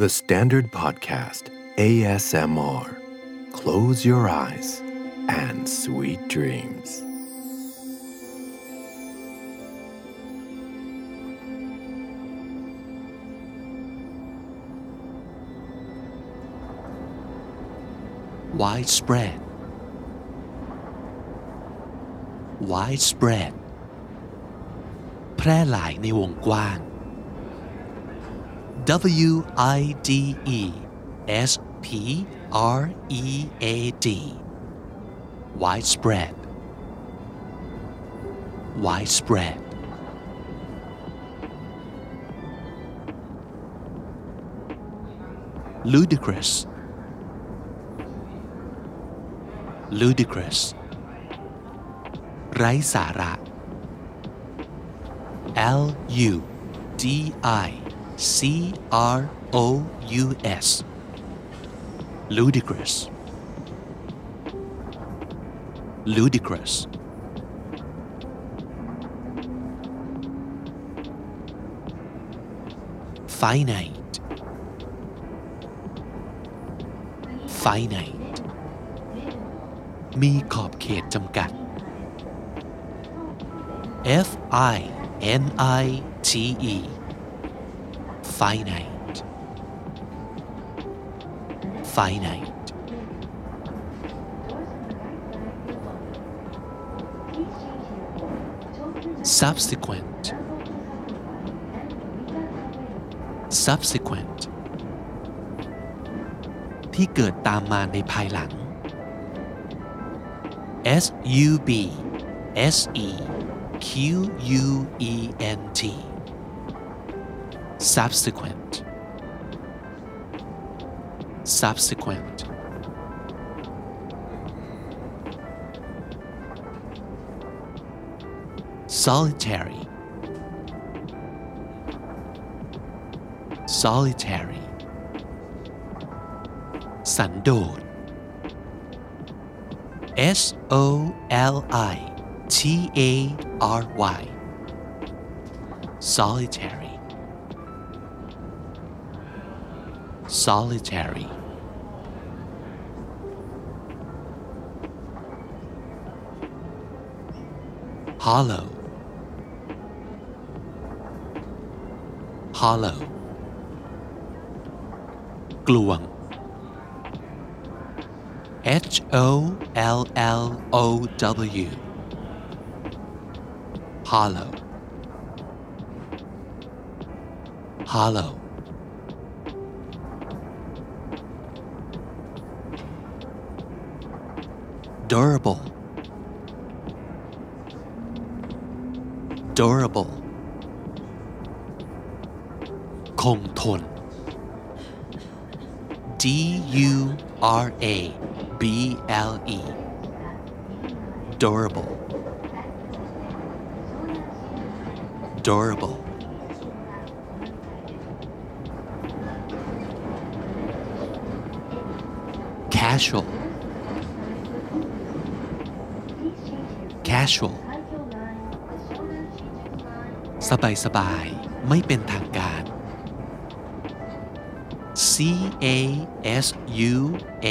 The Standard Podcast ASMR Close your eyes and sweet dreams widespread widespread แพร่หลายในวงกว้าง W I D E S P R E A D widespread widespread ludicrous ludicrous ไร้สาระ L U D I C R O U S ludicrous ludicrous finite finite มีขอบเขตจำกัด F I N I T E finite finite subsequent subsequent ที่เกิดตามมาในภายหลัง S U B S E Q U E N T subsequent subsequent solitary solitary สันโดษ S O L I T A R Y solitary solitary hollow hollow กลวง H O L L O W hollow hollow durable durable คงทน D U R A B L E durable durable casual Casual สบายสบายไม่เป็นทางการ C A S U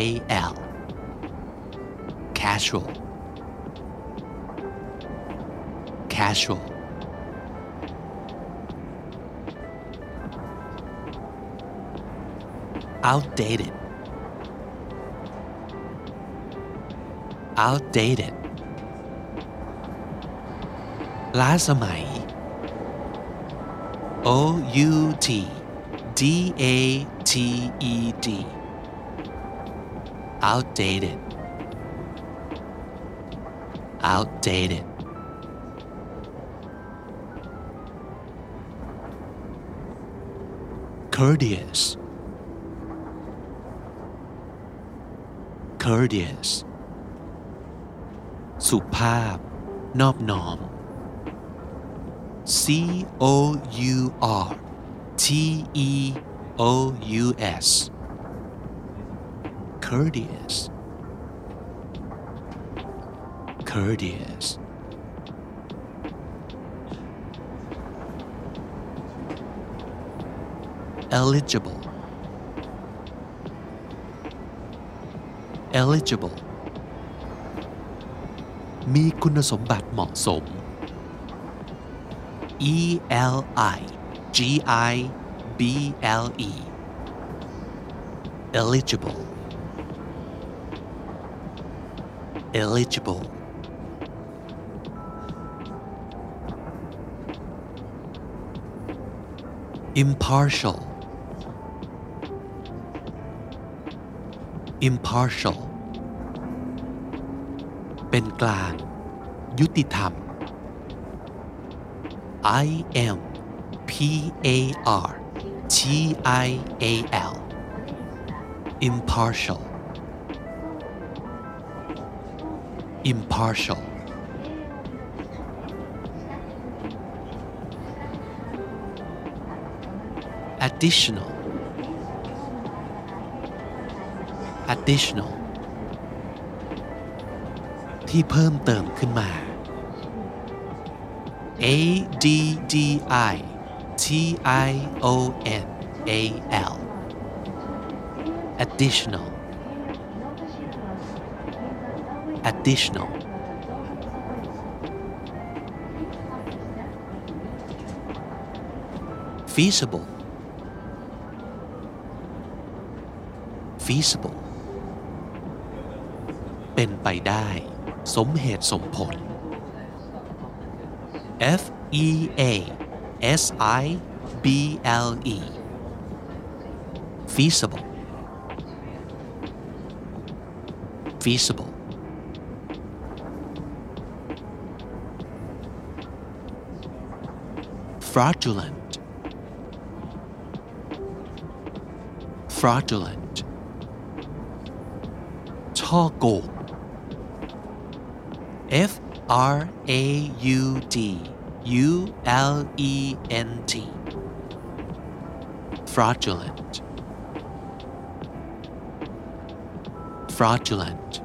A L casual casual outdated outdated ล้าสมัย O U T D A T E D outdated outdated courteous courteous สุภาพ นอบน้อม C O U R T E O U S courteous courteous. Eligible eligible. มีคุณสมบัติเหมาะสม E L I G I B L E eligible eligible impartial impartial เป็นกลาง ยุติธรรม I M P A R T I A L impartial impartial additional additional ที่เพิ่มเติมขึ้นมา A D D I T I O N A L additional additional feasible feasible เป็นไปได้ สมเหตุสมผล F E A S I B L E feasible feasible fraudulent fraudulent ช่อโกง F R A U D U L E N T fraudulent fraudulent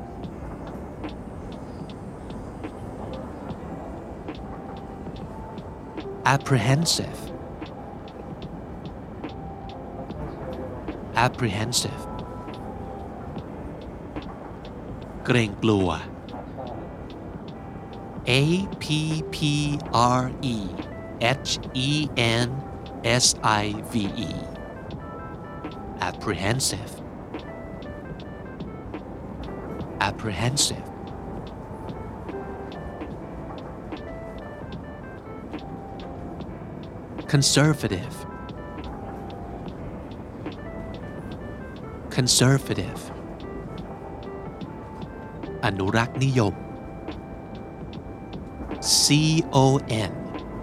apprehensive apprehensive เกรงกลัว A P P R E H E N S I V E apprehensive apprehensive conservative conservative อนุรักษ์นิยม C O N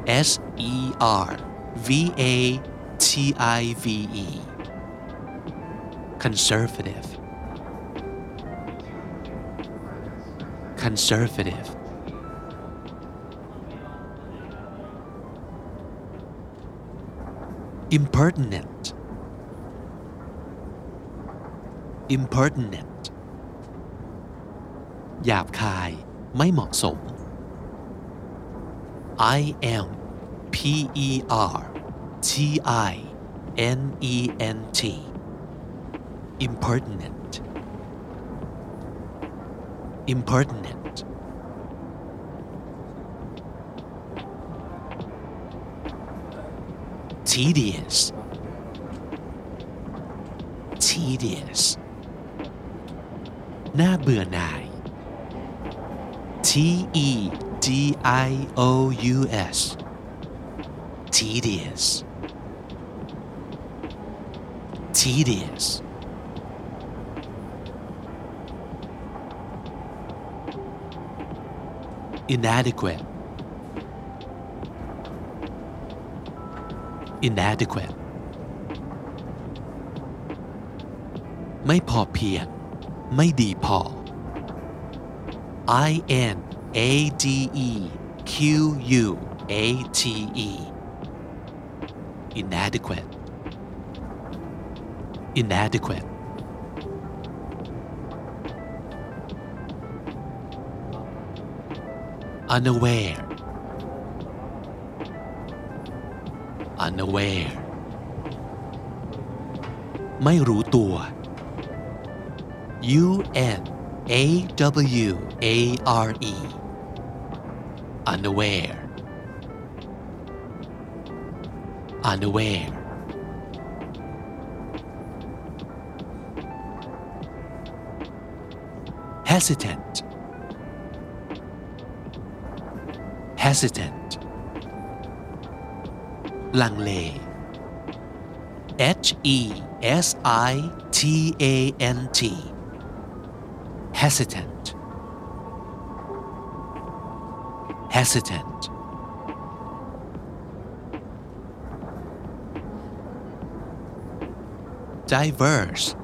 S E R V A T I V E conservative conservative impertinent impertinent หยาบคายไม่เหมาะสม I M P E R T I N E N T impertinent impertinent tedious tedious น่าเบื่อหน่าย T E D I O U S tedious tedious inadequate inadequate ไม่พอเพียง ไม่ดีพอ I N A D E Q U A T E inadequate inadequate unaware unaware ไม่รู้ตัว U N A W A R E unaware unaware hesitant hesitant ลังเล H E S I T A N T hesitant hesitant diverse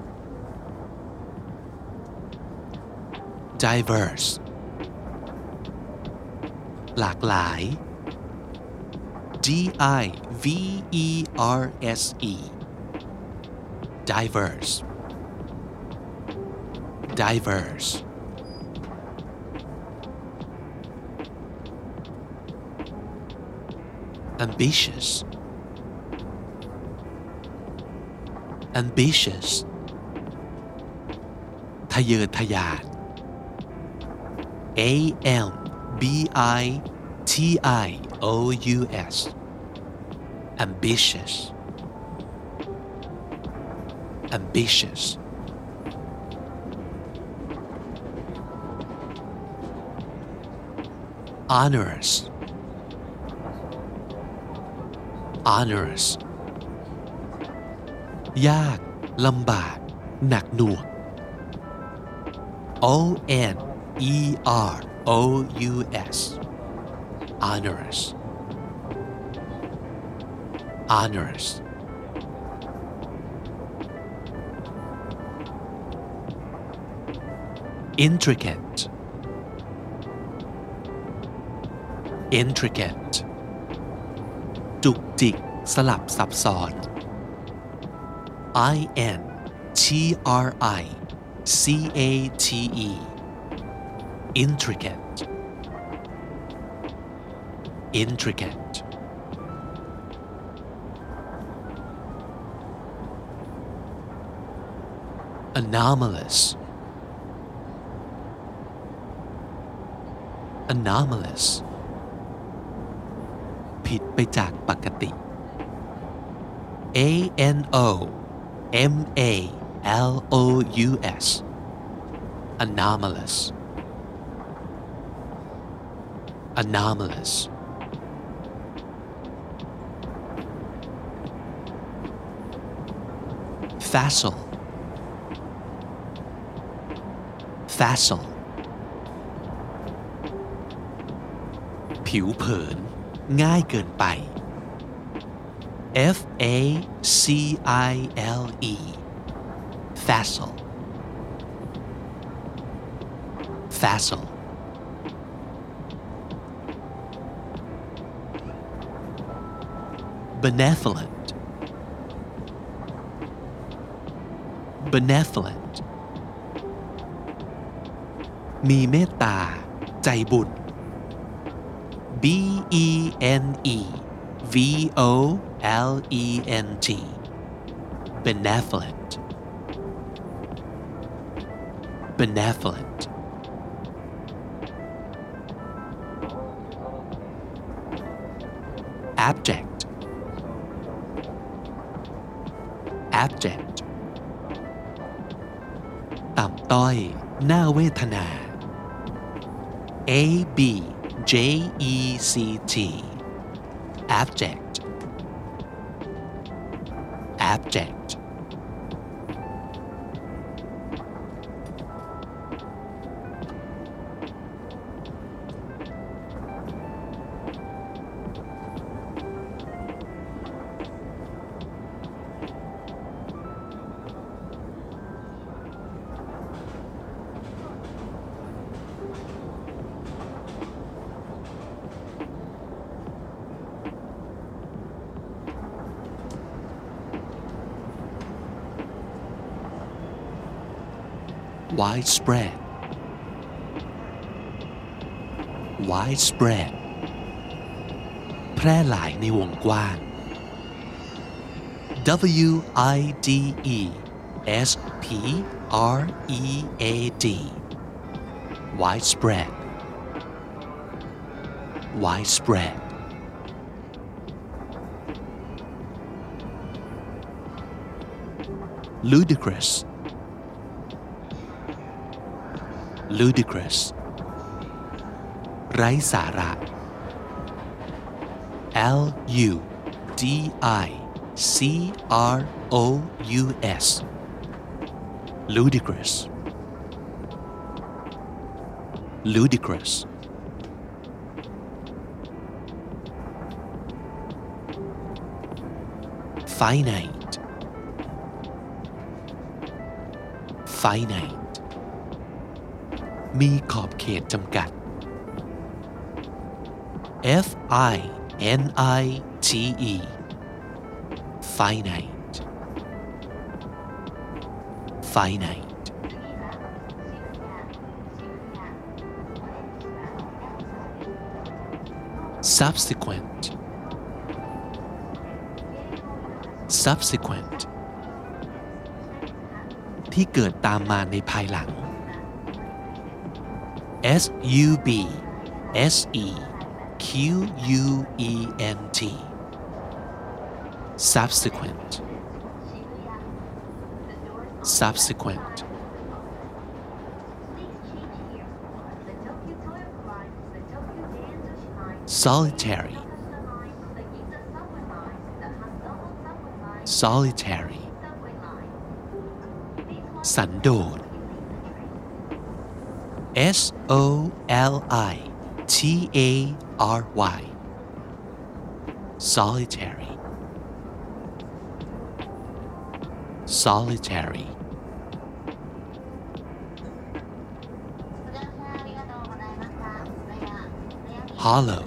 diverse หลากหลาย D I V E R S E diverse diverse Ambitious. Ambitious. ทะเยอทะยาน. A M B I T I O U S. Ambitious. Ambitious. Onerous honors ยาก ลำบาก หนักหน่วง O N E R O U S honors honors intricate intricate จิก สลับซับซ้อน I N T R I C A T E intricate intricate anomalous anomalous ไปจากปกติ A N O M A L O U S anomalous anomalous facile facile ผิวเผิน ง่ายเกินไป F A C I L E facile facile benevolent benevolent มีเมตตา ใจบุญ B E N E V O L E N T benevolent benevolent abject abject ต่ำต้อย น่าเวทนา A B J E C T. Abject widespread widespread แพร่หลายในวงกว้าง W I D E S P R E A D widespread widespread ludicrous ludicrous ไร้สาระ L U D I C R O U S ludicrous ludicrous finite finite มีขอบเขตจำกัด F I N I T E finite finite subsequent subsequent ที่เกิดตามมาในภายหลัง S U B S E Q U E N T subsequent subsequent solitary solitary สันโดษ S O L I T A R Y solitary solitary hollow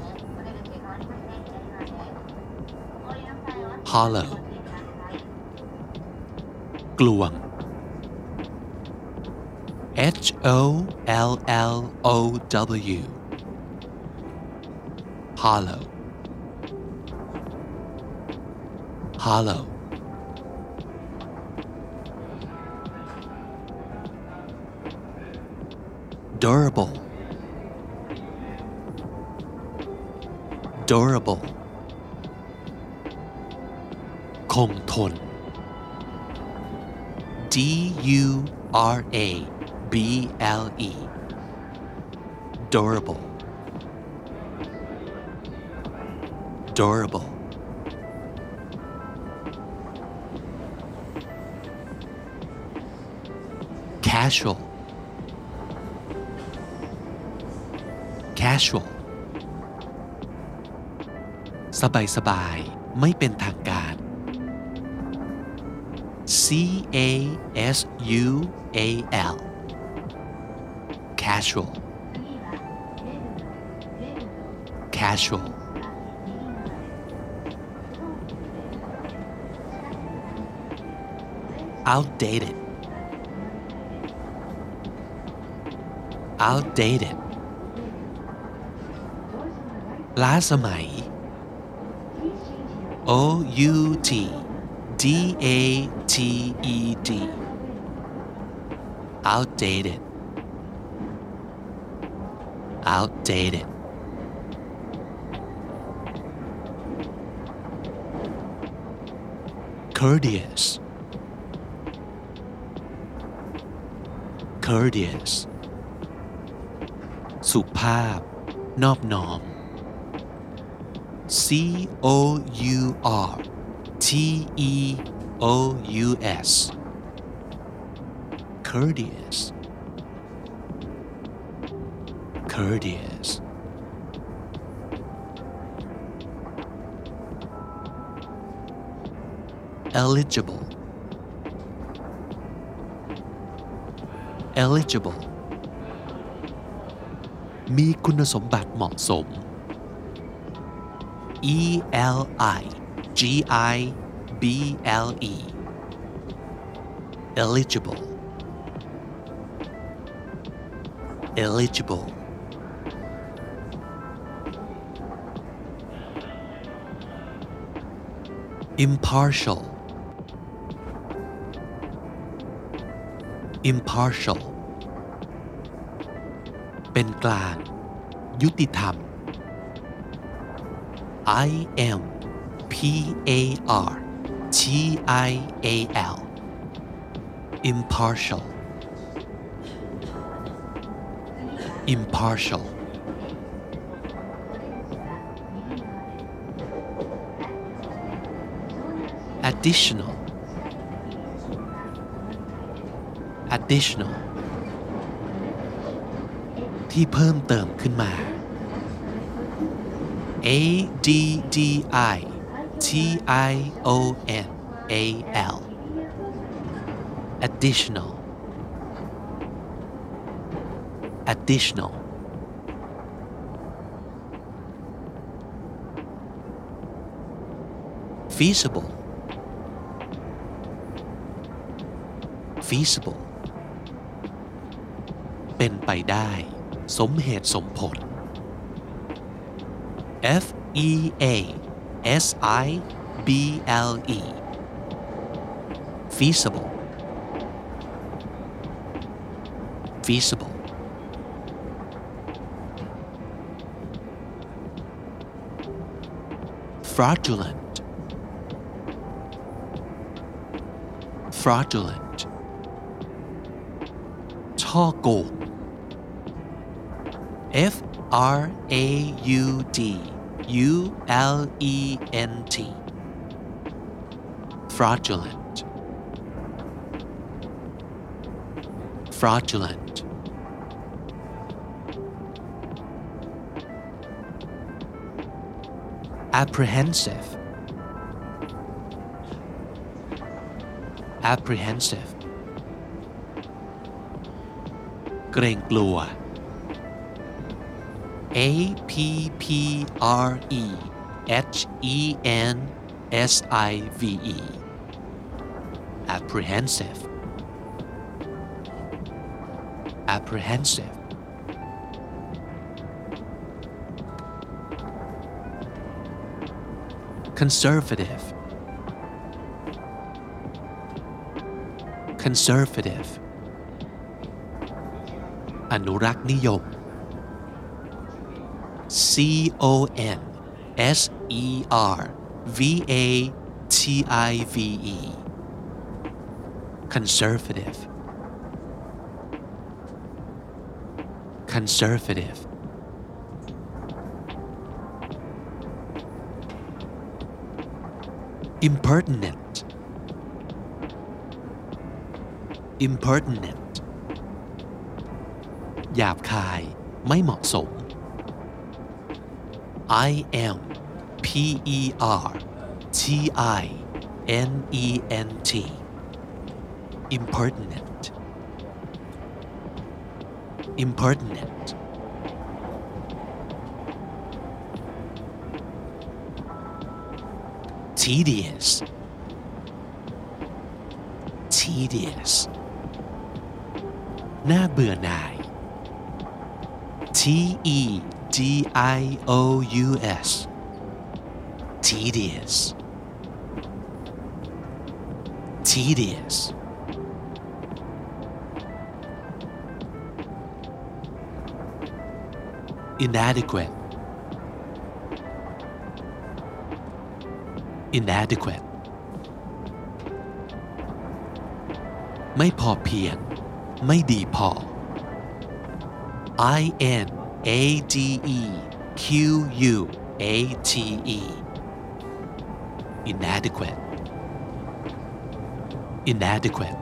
hollow กลวง H O L L O W hollow hollow durable durable คงทน D U R A B L E durable durable casual casual สบายสบายๆไม่เป็นทางการ C A S U A L casual casual outdated outdated ล้าสมัย O U T D A T E D outdated outdated courteous courteous สุภาพ นอบน้อม C O U R T E O U S courteous courteous eligible eligible มีคุณสมบัติเหมาะสม E L I G I B L E eligible eligible impartial impartial เป็นกลาง ยุติธรรม I M P A R T I A L impartial impartial additional additional ที่เพิ่มเติมขึ้นมา A D D I T I O N A L additional additional feasible feasible เป็นไปได้ สมเหตุสมผล F E A S I B L E feasible feasible fraudulent fraudulent ช่อโกง F R A U D U L E N T fraudulent fraudulent apprehensive apprehensive เกรงกลัว A P P R E H E N S I V E apprehensive apprehensive conservative conservative อนุรักษ์นิยม C O N S E R V A T I V E conservative conservative impertinent impertinent หยาบคายไม่เหมาะสม I M P E R T I N E N T impertinent impertinent tedious tedious น่าเบื่อหน่าย T E D I O U S tedious tedious inadequate inadequate ไม่พอเพียง ไม่ดีพอ I N A D E Q U A T E inadequate inadequate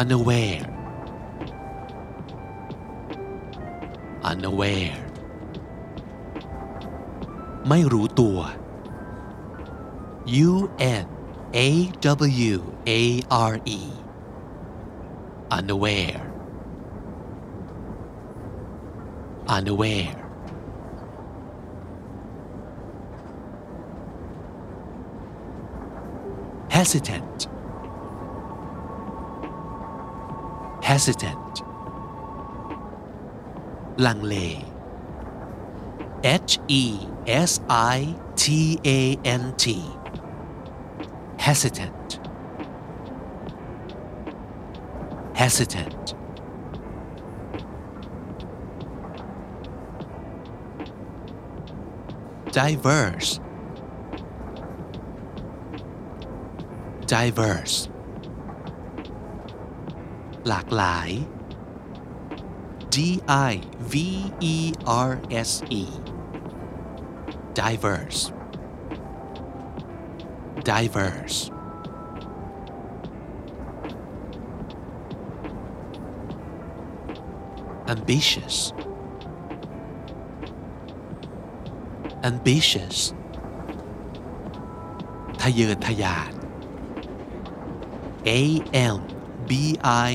unaware unaware ไม่รู้ตัว U N A W A R E unaware unaware hesitant hesitant ลังเล H E S I T A N T hesitant hesitant diverse diverse หลากหลาย D I V E R S E diverse diverse ambitious ambitious ทะเยอทะยาน A M B I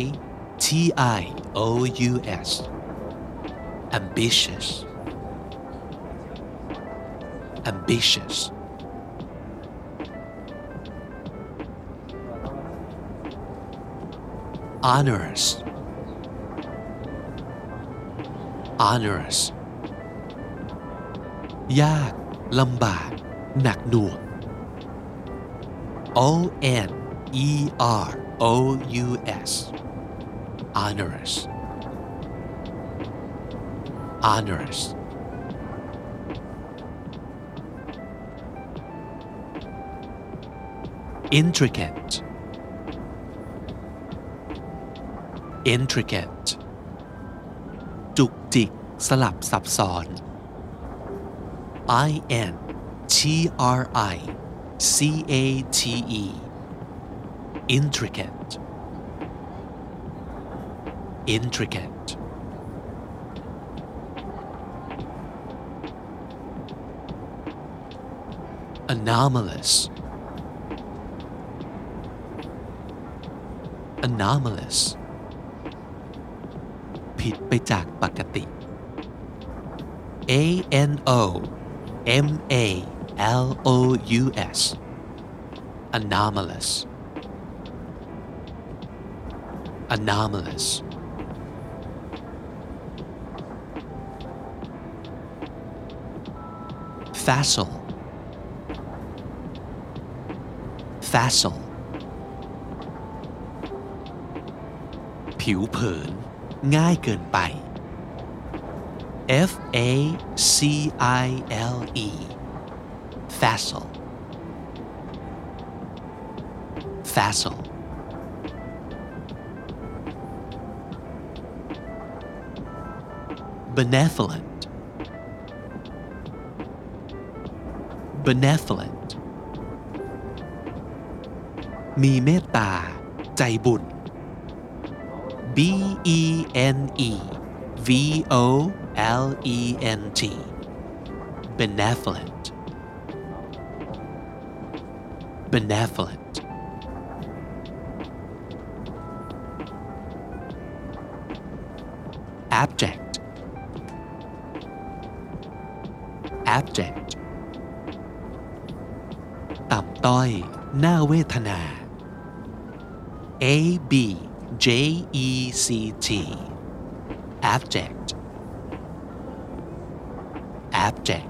T I O U S ambitious ambitious onerous. Onerous. ยากลำบากหนักหน่วง O N E R O U S. Onerous. Onerous. Intricate. Intricate จุกจิกสลับซับซ้อน I N T R I C A T E intricate intricate anomalous anomalous ผิดไปจากปกติ A N O M A L O U S anomalous anomalous facile facile ผิวเผิน ง่ายเกินไป F A C I L E facile facile benevolent benevolent มีเมตตา ใจบุญ B E N E V O L E N T benevolent benevolent abject abject ต่ำต้อย น่าเวทนา A B J E C T. Abject. Abject